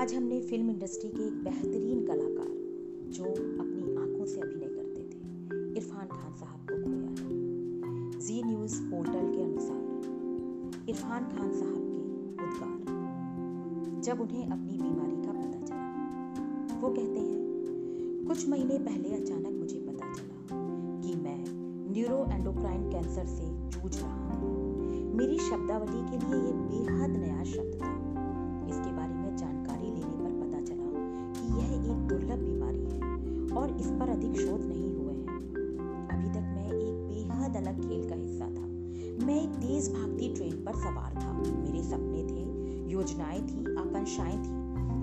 Film industry के एक बेहतरीन कलाकार, जो अपनी आँखों से अभिनय करते थे, इरफान खान साहब को खोया है। जी न्यूज़ पोर्टल के अनुसार, इरफान खान साहब के उद्गार, जब उन्हें अपनी बीमारी का पता चला, वो कहते हैं, कुछ महीने पहले अचानक मुझे पता चला कि मैं न्यूरो एंडोक्राइन कैंसर से जूझ रहा हूँ। मेरी शब्दावली के लिए ये बेहद नया शब्द था। और इस पर अधिक शोध नहीं हुए हैं। अभी तक मैं एक बेहद अलग खेल का हिस्सा था। मैं एक तेज भागती ट्रेन पर सवार था। मेरे सपने थे, योजनाएँ थी, आकांक्षाएँ थी,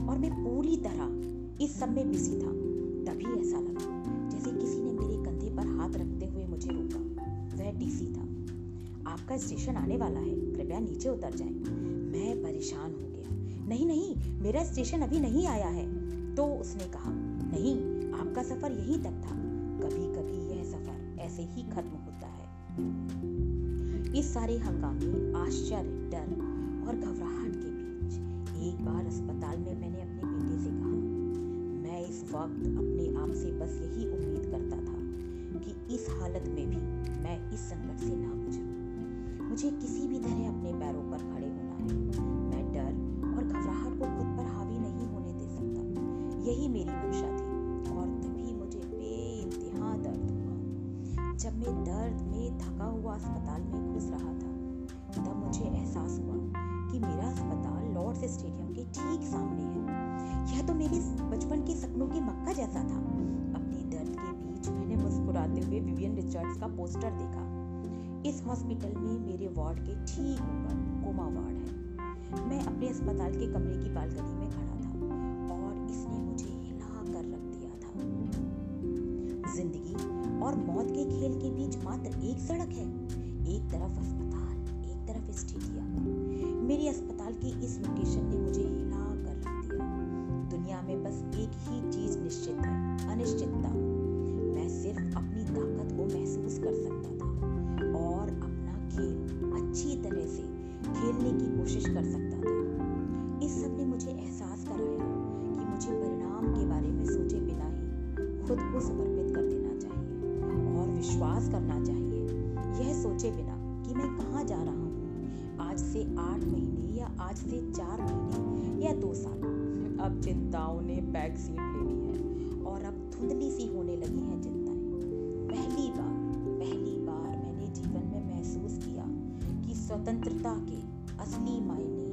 और मैं पूरी तरह इस सब में बिज़ी था। तभी ऐसा लगा जैसे किसी ने मेरे कंधे पर हाथ रखते हुए मुझे रोका। वह डीसी था। आपका स्टेशन आने वाला है। कृपया नीचे उतर जाएँ। मैं परेशान हो गया। नहीं नहीं, मेरा स्टेशन अभी नहीं आया है। तो उसने कहा, नहीं आपका सफ़र यहीं तक था। कभी कभी यह सफ़र ऐसे ही खत्म होता है। इस सारे हंगामे, आश्चर्य, डर और घबराहट के बीच एक बार अस्पताल में मैंने अपने बेटे से कहा, मैं इस वक्त अपने आप से बस यही उम्मीद करता था कि इस हालत में भी मैं इस संकट से ना गुजरूं। मुझे किसी भी तरह अपने पैरों पर खड़े होना है। मैं डर और घबराहट को खुद पर हावी नहीं होने दे सकता। यही मेरी मंशा थी। जब मैं दर्द में थका हुआ अस्पताल में घुस रहा था, तब मुझे एहसास हुआ कि मेरा अस्पताल लॉर्ड्स स्टेडियम के ठीक सामने है। यह तो मेरे बचपन के सपनों के मक्का जैसा था। अपने दर्द के बीच मैंने मुस्कुराते हुए विवियन रिचर्ड्स का पोस्टर देखा। इस हॉस्पिटल में मेरे वार्ड के ठीक ऊपर कोमा वार्ड है। मैं अपने अस्पताल के कमरे की बालकनी में खड़ा और मौत के खेल के बीच मात्र एक सड़क है। एक तरफ़ अस्पताल, एक तरफ़ स्टेडियम। मेरे अस्पताल की इस लोकेशन ने मुझे हिला कर रख दिया। दुनिया में बस एक ही चीज़ निश्चित है, अनिश्चितता। मैं सिर्फ़ अपनी ताकत को महसूस कर सकता था और अपना खेल अच्छी तरह से खेलने की कोशिश कर सकता था। इस सबने मुझे एहसास कराया कि मुझे परिणाम के बारे में सोचे बिना ही खुद को समर्पित विश्वास करना चाहिए। यह सोचे बिना कि मैं कहाँ जा रहा हूँ। आज से आठ महीने या आज से चार महीने या दो साल। अब चिंताओं ने बैक सीट ले ली है और अब धुंधली सी होने लगी हैं चिंताएँ। पहली बार पहली बार मैंने जीवन में महसूस किया कि स्वतंत्रता के असली मायने